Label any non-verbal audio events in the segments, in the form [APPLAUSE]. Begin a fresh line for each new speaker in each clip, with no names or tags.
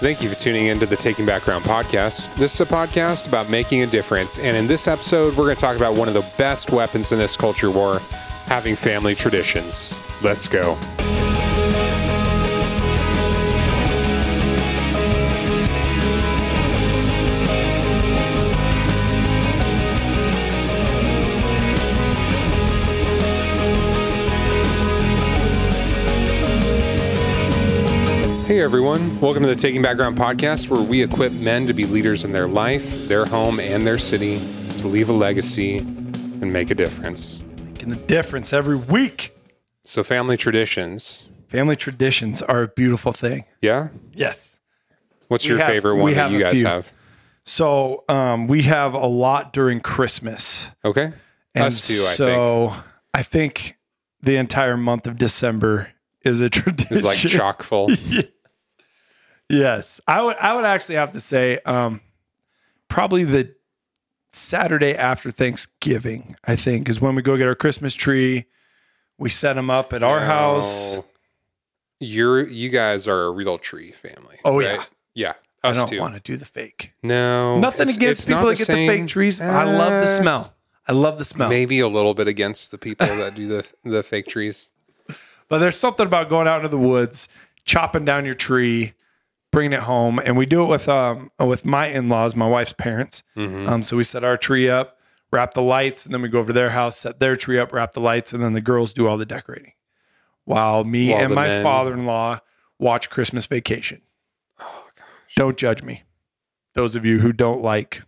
Thank you for tuning into the Taking Background podcast. This is a podcast about making a difference. And in this episode, we're going to talk about one of the best weapons in this culture war having family traditions. Let's go. Everyone, welcome to the Taking Background podcast, where we equip men to be leaders in their life, their home, and their city, to leave a legacy and make a difference.
Making a difference every week.
So, family traditions.
Family traditions are a beautiful thing.
Yeah?
Yes.
What's
We
your
have-
favorite one that you guys
few.
have?
So um, we have a lot during Christmas.
Okay.
And
Us too, I think.
so I think the entire month of December is a [LAUGHS] tradition.
It's like chock full. [LAUGHS]
Yes. I would I would actually have to say um, probably the Saturday after Thanksgiving, I think, is when we go get our Christmas tree. We set them up at our house.
You're you guys are a real tree family.
Oh,
right? Yeah.
I
Us
don't
too.
want to do the fake.
No.
Nothing against people that get
same.
the fake trees. I love the
Uh,
smell. I love the smell.
Maybe a little bit against the people that do the the fake trees. [LAUGHS]
But there's something about going out into the woods, chopping down your tree, bringing it home, and we do it with um with my in-laws, my wife's parents.
Mm-hmm.
Um, so we set our tree up, wrap the lights, and then we go over to their house, set their tree up, wrap the lights, and then the girls do all the decorating, while me
While
and my father-in-law watch Christmas Vacation.
Oh gosh.
Don't judge me. Those of you who don't like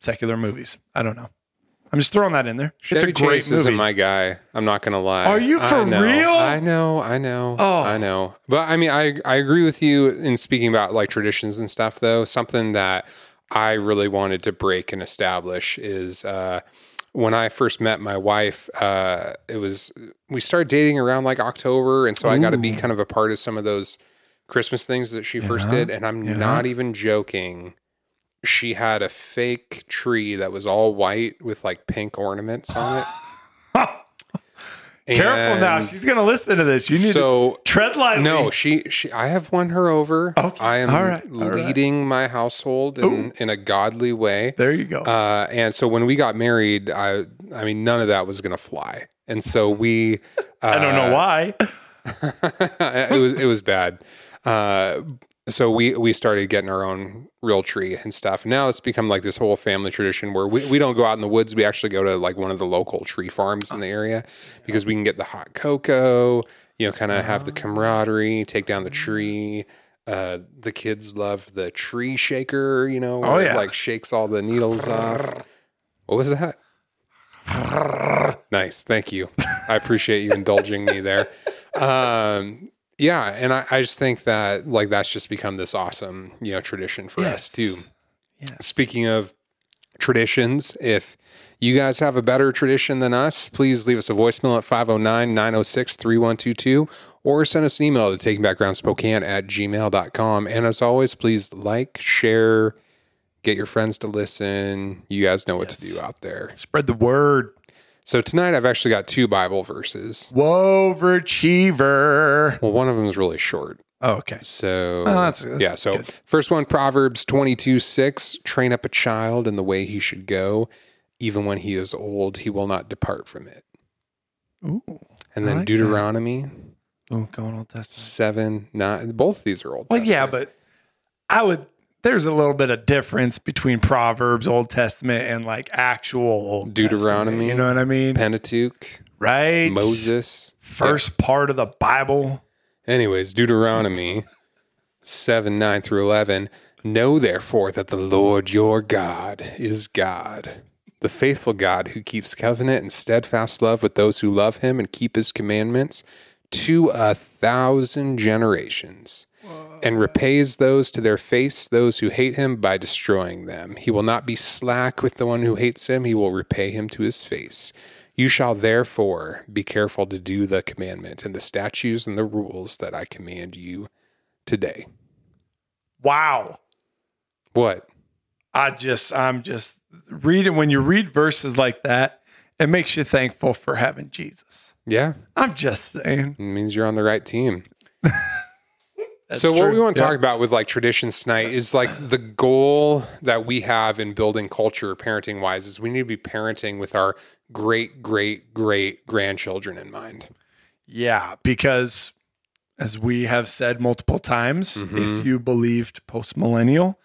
secular movies, I don't know. I'm just throwing that in there.
Chevy
it's a great
Chase
movie.
isn't my guy. I'm not gonna lie.
Are you
I
for
know,
real?
I know, I know,
Oh.
I know. But I mean, I I agree with you in speaking about like traditions and stuff. Though something that I really wanted to break and establish is uh, when I first met my wife. Uh, it was we started dating around like October, and so I got to be kind of a part of some of those Christmas things that she first
Yeah,
did. And I'm not even joking. She had a fake tree that was all white with like pink ornaments on it. [LAUGHS]
Careful now. She's going to listen to this. You need to tread lightly.
no, she she I have won her over.
Okay.
I am
All right. All right.
leading my household in, in a godly way.
There you go.
Uh, and so when we got married, I I mean none of that was gonna fly. And so we uh, [LAUGHS]
I don't know why. [LAUGHS]
it was it was bad. Uh, so we we started getting our own real tree and stuff. Now it's become like this whole family tradition where we, we don't go out in the woods. We actually go to like one of the local tree farms in the area because we can get the hot cocoa. You know, kind of have the camaraderie, take down the tree. Uh, the kids love the tree shaker. You know, where
Oh,
it,
yeah.
like shakes all the needles off. What was that? nice, thank you. I appreciate you indulging me there. [LAUGHS] Um, yeah, and I, I just think that like that's just become this awesome, you know, tradition for us too.
Yes.
Speaking of traditions, if you guys have a better tradition than us, please leave us a voicemail at 509 906 3122 or send us an email to takingbackgroundspokane at gmail.com. And as always, please like, share, get your friends to listen. You guys know what to do out there.
Spread the word.
So tonight I've actually got two Bible verses.
Whoa, overachiever.
Well, one of them is really short.
Oh, okay.
So
Oh, that's- that's
yeah. So
good.
first one, Proverbs twenty two six: Train up a child in the way he should go, even when he is old, he will not depart from it.
Ooh.
And then
like that.
Deuteronomy
Oh, going Old Testament.
seven nine. Both these are old.
Well, yeah, but I would. There's a little bit of difference between Proverbs, Old Testament, and like actual Old
Deuteronomy,
Testament, you know what I mean?
Pentateuch,
right.
Moses.
First part of the Bible.
Anyways, Deuteronomy 7 9 through 11. Know therefore that the Lord your God is God, the faithful God who keeps covenant and steadfast love with those who love him and keep his commandments to a thousand generations, and repays those to their face, those who hate him, by destroying them. He will not be slack with the one who hates him, he will repay him to his face. You shall therefore be careful to do the commandment and the statutes and the rules that I command you today.
Wow.
What?
I just, I'm just reading. When you read verses like that, it makes you thankful for having Jesus.
Yeah,
I'm just saying.
it means you're on the right team.
That's
so what we want to
Yeah.
talk about with like traditions tonight is like the goal that we have in building culture parenting wise is we need to be parenting with our great great great grandchildren in mind
Yeah, because as we have said multiple times,
Mhm.
if you believed post millennial,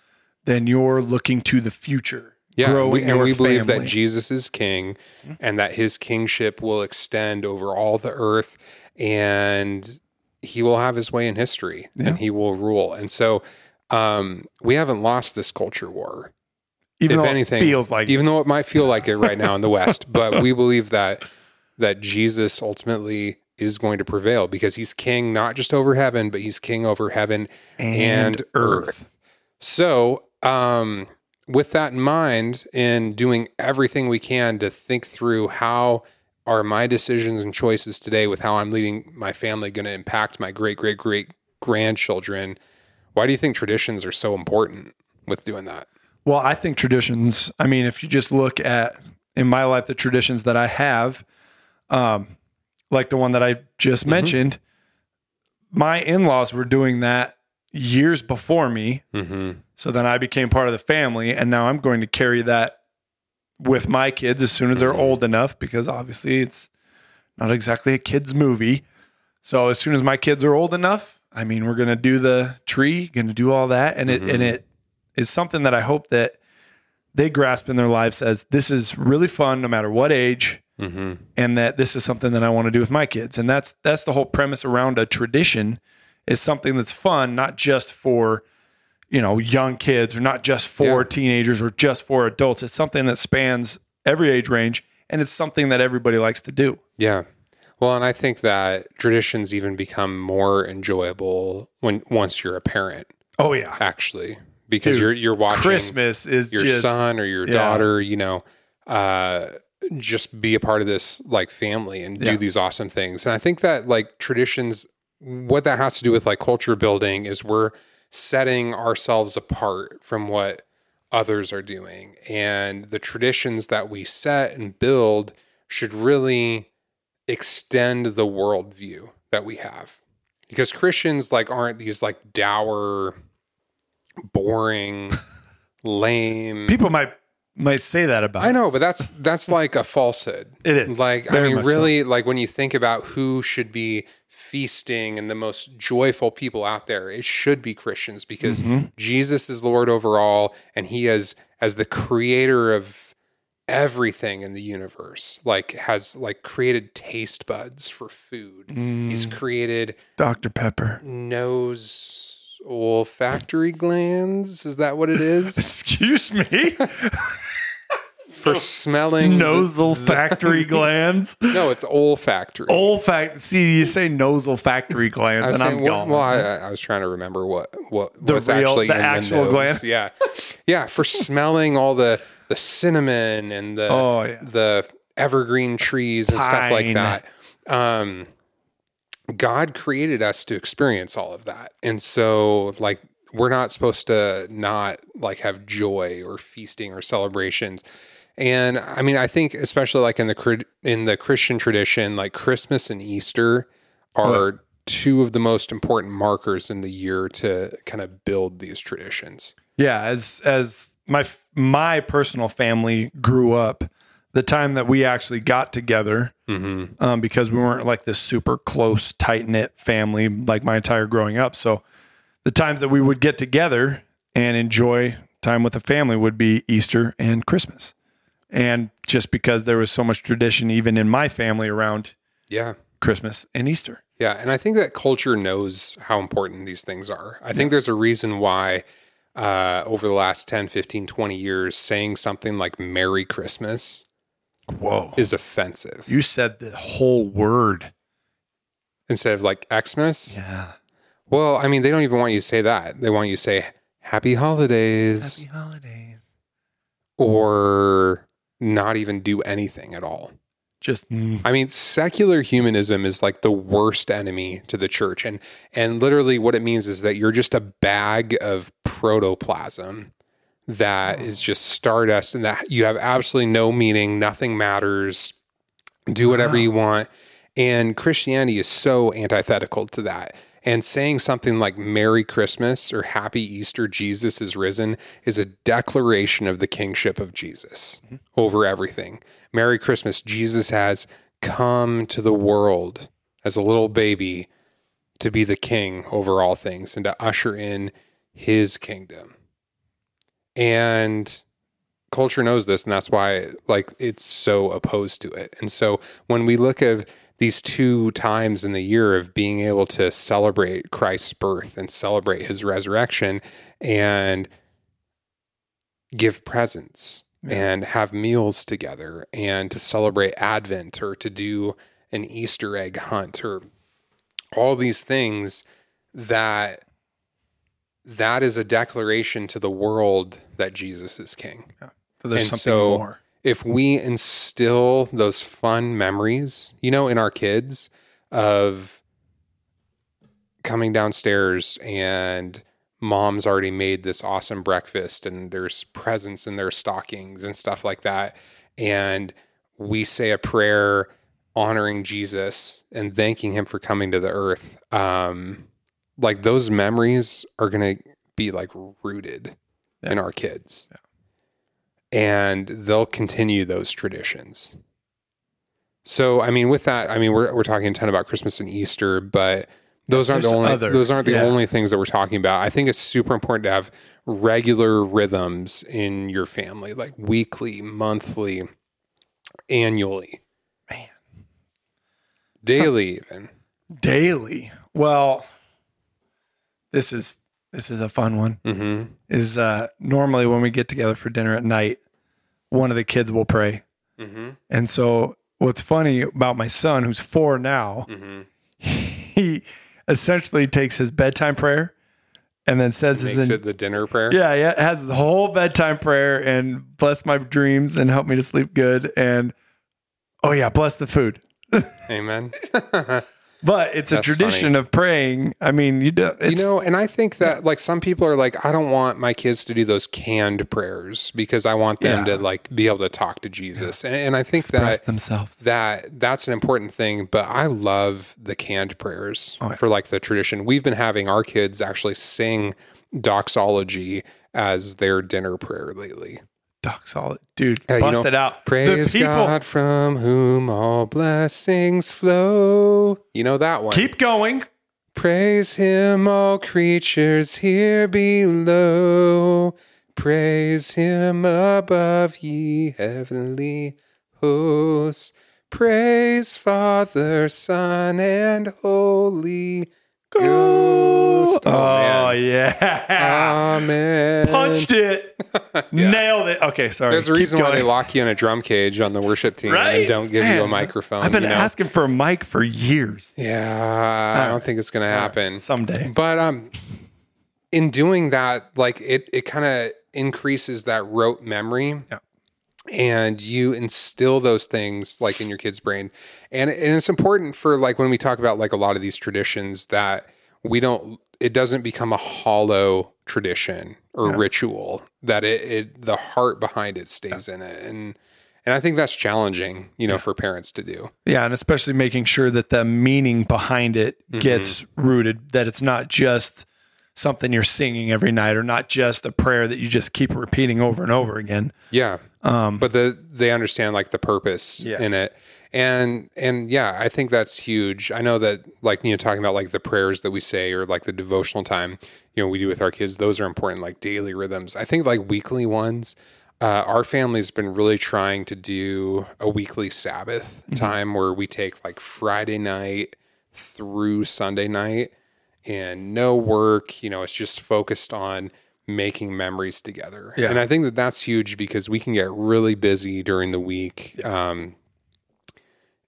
then you're looking to the future.
yeah
growing
we, and
your
we believe that jesus is king and that his kingship will extend over all the earth and he will have his way in history
Yeah.
and he will rule and so um, we haven't lost this culture war
even
if
though
anything,
it feels like
even though it might feel like it right now in the [LAUGHS] West, but we believe that that Jesus ultimately is going to prevail because he's king not just over heaven, but he's king over heaven and, earth. So, um, with that in mind, in doing everything we can to think through how are my decisions and choices today with how I'm leading my family going to impact my great great great grandchildren, why do you think traditions are so important with doing that?
Well, I think traditions, I mean, if you just look at in my life the traditions that I have, um, like the one that I just mentioned, my in-laws were doing that years before me.
Mm-hmm.
So then I became part of the family, and now I'm going to carry that with my kids as soon as they're old enough, because obviously it's not exactly a kids' movie. So as soon as my kids are old enough, I mean, we're going to do the tree, going to do all that, and it and it is something that I hope that they grasp in their lives as this is really fun, no matter what age,
Mm-hmm.
and that this is something that I want to do with my kids. And that's that's the whole premise around a tradition is something that's fun, not just for you know young kids or not just for
Yeah.
teenagers or just for adults. It's something that spans every age range and it's something that everybody likes to do.
Yeah. Well, and I think that traditions even become more enjoyable when once you're a parent,
Oh yeah.
actually, because
Dude,
you're you're watching
Christmas is
your
just
son or your
yeah.
daughter, you know, uh, just be a part of this like family and do
Yeah.
these awesome things. And I think that like traditions, what that has to do with like culture building is we're setting ourselves apart from what others are doing. And the traditions that we set and build should really extend the worldview that we have. Because Christians like aren't these like dour, boring, [LAUGHS] lame.
people might might say that about
I know,
us.
but that's that's like a falsehood. [LAUGHS]
It is.
Like I mean,
much so.
really, like when you think about who should be feasting and the most joyful people out there, it should be Christians because
Mm-hmm.
Jesus is Lord over all, and He is as the creator of everything in the universe. Like has like created taste buds for food. He's
Mm.
created
Dr. Pepper.
nose olfactory glands. Is that what it is [LAUGHS]
Excuse me.
for smelling
Nosal factory [LAUGHS] glands.
No, it's olfactory.
Olfact. See, you say nosal factory glands, [LAUGHS]
I was
and
saying,
I'm
well,
gone.
well I, I was trying to remember what what
The
what's
real-
actually
the
in
actual
the nose.
gland?
Yeah, yeah, for smelling all the the cinnamon and the
Oh, yeah.
the evergreen trees and stuff like
Pine.
that. Um, God created us to experience all of that, and so like we're not supposed to not like have joy or feasting or celebrations. And I mean, I think especially like in the in the Christian tradition, like Christmas and Easter are two of the most important markers in the year to kind of build these traditions.
yeah, as as my my personal family grew up, the time that we actually got together,
Mm-hmm.
um, because we weren't like this super close, tight knit family like my entire growing up. So the times that we would get together and enjoy time with the family would be Easter and Christmas. And just because there was so much tradition, even in my family, around
Yeah.
Christmas and Easter.
Yeah, and I think that culture knows how important these things are. I think there's a reason why uh, over the last 10, 15, 20 years, saying something like Merry Christmas
Whoa.
is offensive
You said the whole word.
instead of like Xmas.
Yeah.
Well, I mean, they don't even want you to say that. They want you to say Happy Holidays Happy
holidays.
or not even do anything at all.
Just mm,
I mean, secular humanism is like the worst enemy to the church, and and literally what it means is that you're just a bag of protoplasm that is just stardust, and that you have absolutely no meaning, nothing matters, do whatever
Wow.
you want, and Christianity is so antithetical to that. And saying something like Merry Christmas or Happy Easter, Jesus is risen is a declaration of the kingship of Jesus mm-hmm. over everything. Merry Christmas, Jesus has come to the world as a little baby to be the king over all things and to usher in his kingdom. And culture knows this and that's why like it's so opposed to it. And so when we look at these two times in the year of being able to celebrate Christ's birth and celebrate his resurrection and give presents and have meals together and to celebrate Advent or to do an Easter egg hunt or all these things that that is a declaration to the world that Jesus is king.
So there's
And
something
so-
more.
If we instill those fun memories, you know, in our kids of coming downstairs and mom's already made this awesome breakfast and there's presents in their stockings and stuff like that. And we say a prayer honoring Jesus and thanking him for coming to the earth. Um, like those memories are going to be like rooted in our kids. And they'll continue those traditions. So, I mean, with that, I mean, we're, we're talking a ton about Christmas and Easter, but those aren't the only
other-
those aren't the
yeah.
only things that we're talking about. I think it's super important to have regular rhythms in your family, like weekly, monthly, annually,
Man.
daily, even.
Daily. Well, this is this is a fun one.
hmm
Is uh normally when we get together for dinner at night, one of the kids will pray.
hmm
And so what's funny about my son who's 4 now,
hmm
he essentially takes his bedtime prayer and then says his
Makes it the dinner prayer.
Yeah, yeah. Has his whole bedtime prayer and bless my dreams and help me to sleep good. And oh, yeah, bless the food. [LAUGHS]
Amen. [LAUGHS]
But it's a
That's
tradition of praying. I mean, you do,
you know, and I think that like some people are like, I don't want my kids to do those canned prayers because I want them
Yeah.
to like be able to talk to Jesus. And, and I think
express
that
themselves.
that that's an important thing but i love the canned prayers
Oh, yeah.
for like the tradition we've been having our kids actually sing doxology as their dinner prayer lately
Doxology. Dude,
Yeah, you
bust
know,
it out.
praise
the people,
god from whom all blessings flow you know that one
keep going.
praise him all creatures here below praise him above ye heavenly hosts praise father son and holy ghost
Oh,
man.
yeah.
amen
Punched it. [LAUGHS] Nailed it. Okay, sorry.
there's a
Keep
reason why they lock you in a drum cage on the worship team
Right?
and don't give you a microphone
I've been
you know?
asking for a mic for years.
yeah i don't think it's gonna happen
Someday.
But um, in doing that, like it, it kind of increases that rote memory.
Yeah.
And you instill those things like in your kid's brain. And, and it's important for like when we talk about like a lot of these traditions that we don't, it doesn't become a hollow tradition or ritual that it, it, the heart behind it stays in it. And, and I think that's challenging, you know, for parents to do.
Yeah, and especially making sure that the meaning behind it
Mm-hmm.
gets rooted, that it's not just something you're singing every night or not just a prayer that you just keep repeating over and over again.
Yeah.
Um,
but the they understand like the purpose
Yeah.
in it and and yeah i think that's huge i know that like you know talking about like the prayers that we say or like the devotional time you know we do with our kids those are important like daily rhythms i think like weekly ones uh, our family's been really trying to do a weekly sabbath time where we take like friday night through sunday night and no work you know it's just focused on making memories together
Yeah.
and i think that that's huge because we can get really busy during the week um,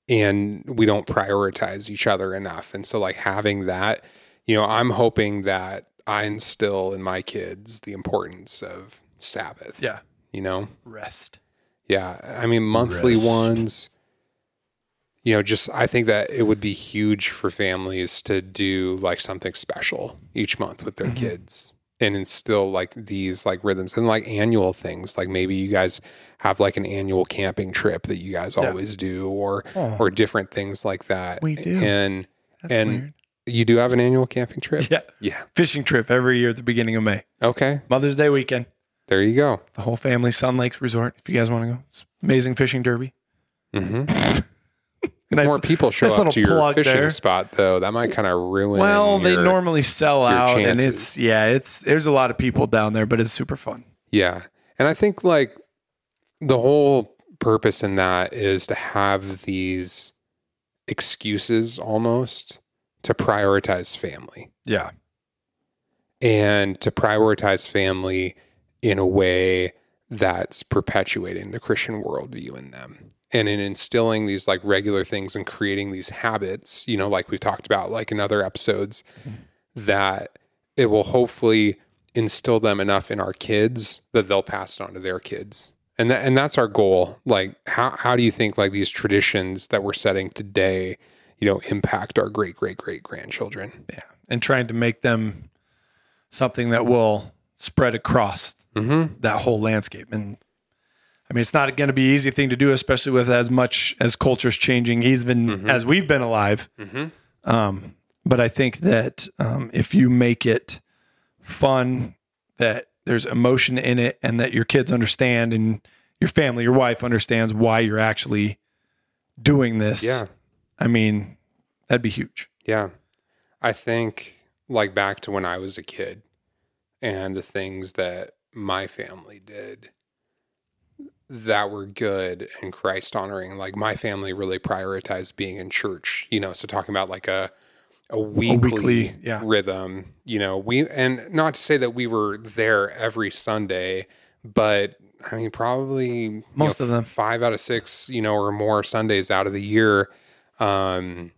and we don't prioritize each other enough and so like having that you know i'm hoping that i instill in my kids the importance of sabbath
yeah,
you know
rest.
yeah i mean monthly
Rest.
ones you know just i think that it would be huge for families to do like something special each month with their
Mm-hmm.
kids and instill like these like rhythms and like annual things like maybe you guys have like an annual camping trip that you guys always do or
Oh.
or different things like that
We do.
and
That's
and
weird.
You do have an annual camping trip?
Yeah.
Yeah.
Fishing trip every year at the beginning of May.
Okay.
Mother's Day weekend.
There you go.
The whole family, Sun Lakes Resort. If you guys want to go, it's amazing fishing derby.
hmm [LAUGHS]
Nice-
More people show
nice
up to your fishing
there.
spot, though. That might kind of ruin.
Well, they normally sell
your
out, and it's yeah, it's there's a lot of people down there, but it's super fun.
Yeah. And I think like the whole purpose in that is to have these excuses almost to prioritize family
Yeah,
and to prioritize family in a way that's perpetuating the Christian worldview in them. And in instilling these like regular things and creating these habits, you know, like we've talked about like in other episodes, that it will hopefully instill them enough in our kids that they'll pass it on to their kids. And that, and that's our goal. Like how how do you think like these traditions that we're setting today, you know, impact our great great great grandchildren?
yeah, and trying to make them something that will spread across
Mm-hmm.
that whole landscape. And I mean, it's not going to be an easy thing to do, especially with as much as culture's changing, even
Mhm.
as we've been alive.
Mm-hmm.
Um, but I think that um, if you make it fun, that there's emotion in it, and that your kids understand, and your family, your wife understands why you're actually doing this.
Yeah.
I mean, that'd be huge.
Yeah. I think like back to when I was a kid and the things that my family did that were good and Christ honoring. Like my family really prioritized being in church, you know, so talking about like a a weekly,
weekly, yeah.
rhythm, you know, we and not to say that we were there every Sunday, but I mean probably you
Most
know,
of them.
5 out of 6, you know, or more Sundays out of the year um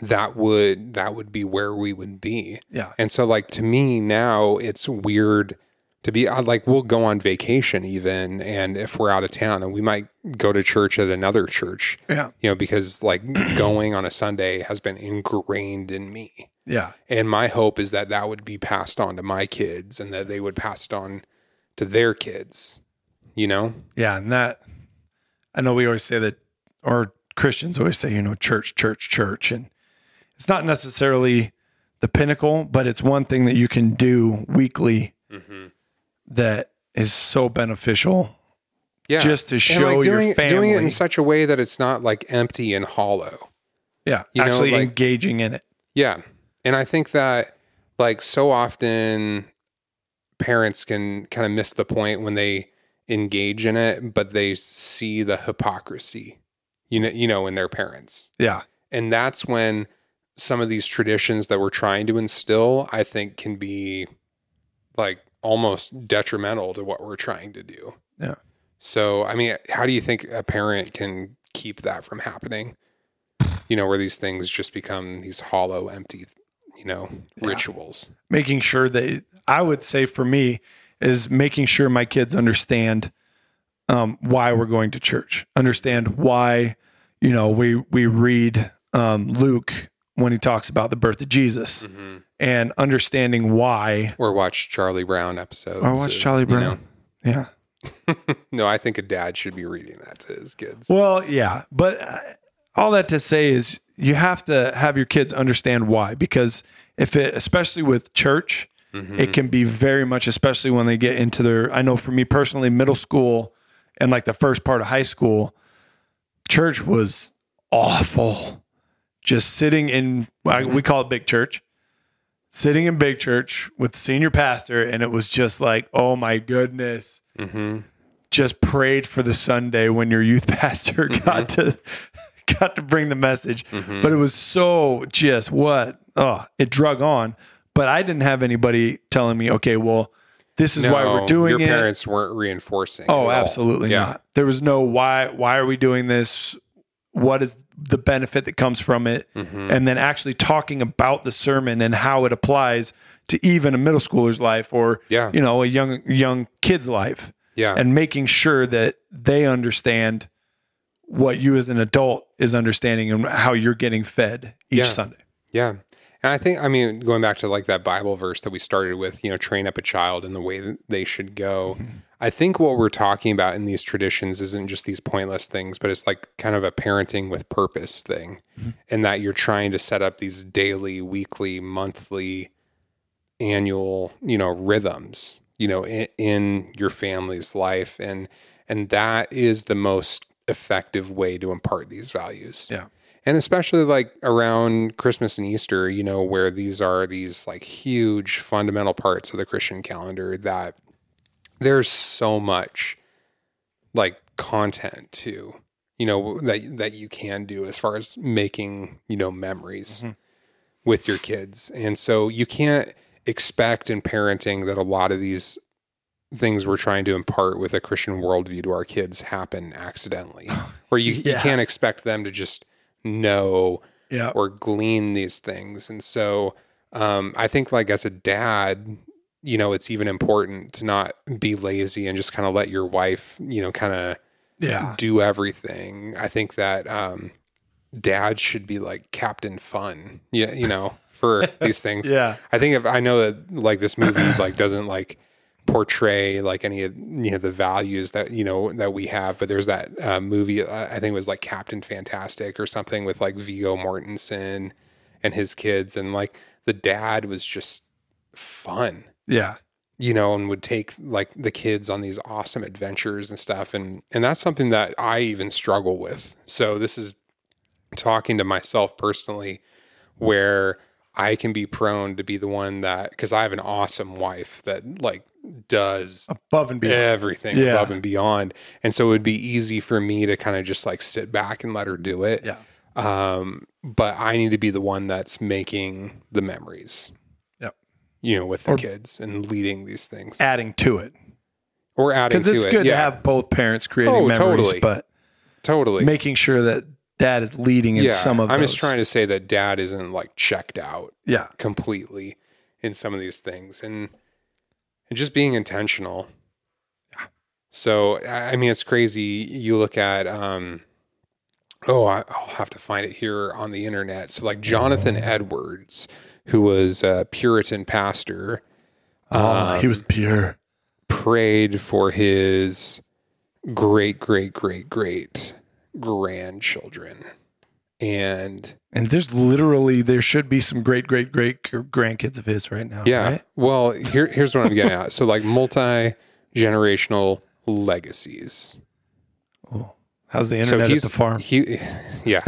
that would that would be where we would be.
Yeah.
And so like to me now it's weird to be like we'll go on vacation even and if we're out of town and we might go to church at another church,
Yeah.
you know, because like [CLEARS THROAT] going on a Sunday has been ingrained in me.
Yeah.
And my hope is that that would be passed on to my kids and that they would pass it on to their kids, you know?
Yeah. And that, I know we always say that, or Christians always say, you know, church, church, church. And it's not necessarily the pinnacle, but it's one thing that you can do weekly
Mm-hmm.
That is so beneficial
Yeah.
just to show
like, doing,
your family.
doing it in such a way that it's not like empty and hollow.
yeah.
you know,
actually
like-
engaging in it.
Yeah. And I think that like so often parents can kind of miss the point when they engage in it, but they see the hypocrisy, you know, you know, in their parents.
Yeah.
And that's when some of these traditions that we're trying to instill, I think can be like almost detrimental to what we're trying to do.
Yeah.
So, I mean, how do you think a parent can keep that from happening? You know, where these things just become these hollow, empty, you know,
Yeah.
rituals.
making sure that I would say for me is making sure my kids understand um, why we're going to church, understand why you know we we read um, Luke when he talks about the birth of Jesus, and understanding why.
Or watch Charlie Brown episodes.
Or watch Charlie
you
Brown. Yeah. [LAUGHS]
no, I think a dad should be reading that to his kids.
Well, yeah, but uh, all that to say is you have to have your kids understand why because if it especially with church,
Mhm.
it can be very much especially when they get into their I know for me personally middle school and like the first part of high school, church was awful. Just sitting in we call it big church. Sitting in big church with the senior pastor and it was just like, "Oh my goodness."
Mhm.
just prayed for the Sunday when your youth [LAUGHS] pastor got to got to bring the message.
Mhm.
But it was so just what oh it drug on. But I didn't have anybody telling me, okay, well, this is why we're doing
your
it.
parents weren't reinforcing.
oh, absolutely
Yeah.
not. There was no why why are we doing this? What is the benefit that comes from it?
Mhm.
And then actually talking about the sermon and how it applies to even a middle schooler's life or
Yeah.
you know, a young young kid's life
Yeah.
and making sure that they understand what you as an adult is understanding and how you're getting fed each
Yeah.
Sunday.
Yeah. And I think, I mean, going back to like that Bible verse that we started with, you know, train up a child in the way that they should go. Mm-hmm. I think what we're talking about in these traditions isn't just these pointless things, but it's like kind of a parenting with purpose thing, mm-hmm. and that you're trying to set up these daily, weekly, monthly, annual, you know, rhythms, you know, in, in your family's life, and and that is the most effective way to impart these values
Yeah.
And especially like around Christmas and Easter, you know, where these are these like huge fundamental parts of the Christian calendar that there's so much like content to, you know, that that you can do as far as making, you know, memories mm-hmm. with your kids. And so you can't expect in parenting that a lot of these things we're trying to impart with a Christian worldview to our kids happen accidentally. [LAUGHS] Where you, you can't expect them to just know
Yeah.
or glean these things. And so um, I think like as a dad, you know, it's even important to not be lazy and just kind of let your wife, you know, kind of
Yeah.
do everything. I think that um, dad should be like Captain Fun, yeah, you know, for [LAUGHS] these things.
Yeah.
I think if I know that like this movie like doesn't like portray like any of you know the values that you know that we have, but there's that uh, movie uh, I think it was like Captain Fantastic or something with like Viggo Mortensen and his kids, and like the dad was just fun
Yeah.
you know, and would take like the kids on these awesome adventures and stuff. And and that's something that I even struggle with. So this is talking to myself personally, where I can be prone to be the one that because I have an awesome wife that like does
Above and beyond.
everything
Yeah.
above and beyond. And so it would be easy for me to kind of just like sit back and let her do it.
Yeah.
Um, but I need to be the one that's making the memories.
Yep.
You know, with the
Or-
kids and leading these things
Adding to it.
or adding to it.
Because it's good
yeah,
to have both parents creating
Oh,
memories,
totally.
but
totally.
making sure that dad is leading in
yeah,
some of
I'm
those.
just trying to say that dad isn't like checked out
Yeah.
completely in some of these things, and and just being intentional. Yeah. So I mean, it's crazy. You look at um, oh, I, I'll have to find it here on the internet. So like Jonathan Edwards, who was a Puritan pastor,
Oh, he
Um,
was pure.
prayed for his great great great great grandchildren and
And there's literally there should be some great great great grandkids of his right now.
yeah
right?
well here, here's what i'm getting at so like multi-generational legacies
Oh, how's the
so
internet
he's
at the farm?
he [LAUGHS] yeah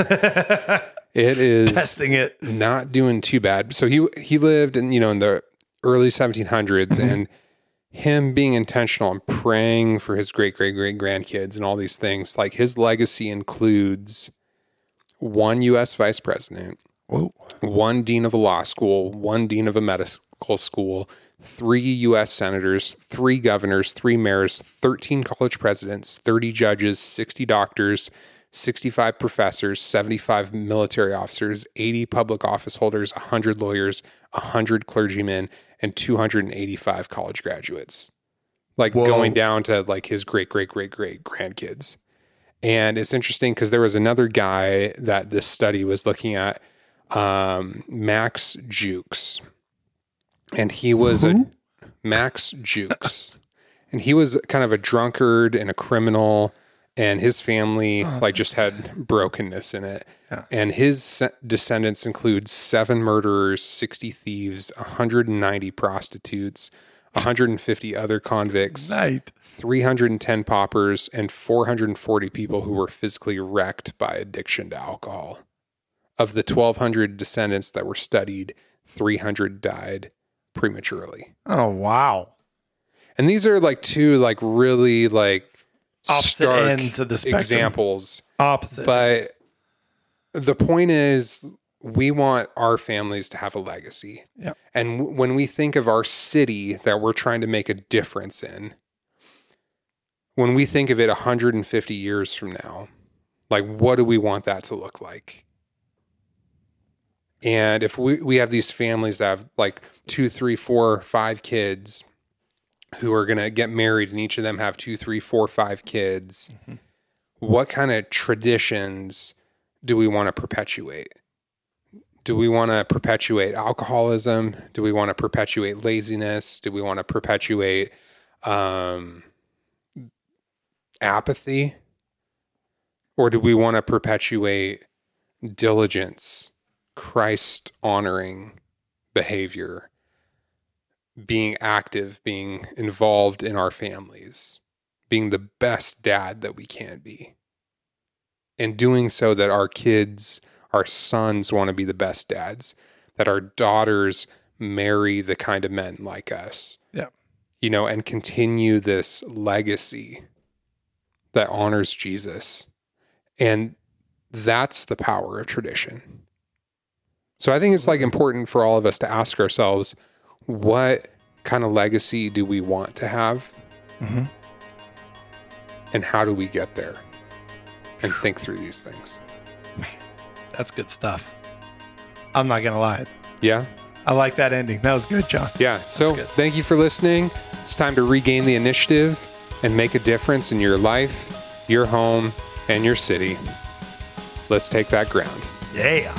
it is
Testing it.
not doing too bad. So he he lived in you know in the early 1700s,
Mm-hmm.
and him being intentional and praying for his great great great grandkids and all these things. Like his legacy includes one U.S. vice president,
Whoa.
one dean of a law school, one dean of a medical school, three U.S. senators, three governors, three mayors, 13 college presidents, 30 judges, 60 doctors, 65 professors, 75 military officers, 80 public office holders, 100 lawyers, 100 clergymen, and 285 college graduates. Like
Whoa.
going down to like his great, great, great, great grandkids. And it's interesting because there was another guy that this study was looking at, um, Max Jukes. And he was a Max Jukes. and he was kind of a drunkard and a criminal. And his family,
Oh,
like, just had brokenness in it.
Yeah.
And his descendants include seven murderers, 60 thieves, 190 prostitutes, 150 other convicts,
Night.
310 paupers, and 440 people who were physically wrecked by addiction to alcohol. Of the 1,200 descendants that were studied, 300 died prematurely.
Oh wow.
And these are like two like really like
Opposite
stark
ends of the spectrum.
examples.
Opposite.
But the point is, we want our families to have a legacy.
Yep.
And w- when we think of our city that we're trying to make a difference in, when we think of it 150 years from now, like what do we want that to look like? And if we, we have these families that have like two, three, four, five kids who are going to get married and each of them have two, three, four, five kids, mm-hmm. what kind of traditions do we want to perpetuate? Do we want to perpetuate alcoholism? Do we want to perpetuate laziness? Do we want to perpetuate um, apathy? Or do we want to perpetuate diligence, Christ honoring behavior, being active, being involved in our families, being the best dad that we can be, and doing so that our kids, our sons want to be the best dads, that our daughters marry the kind of men like us.
Yeah.
You know, and continue this legacy that honors Jesus. And that's the power of tradition. So I think it's like important for all of us to ask ourselves what kind of legacy do we want to have?
Mhm.
And how do we get there? And think through these things.
That's good stuff. I'm not gonna lie.
Yeah.
I like that ending. That was good, John.
Yeah. So thank you for listening. It's time to regain the initiative and make a difference in your life, your home, and your city. Let's take that ground.
Yeah.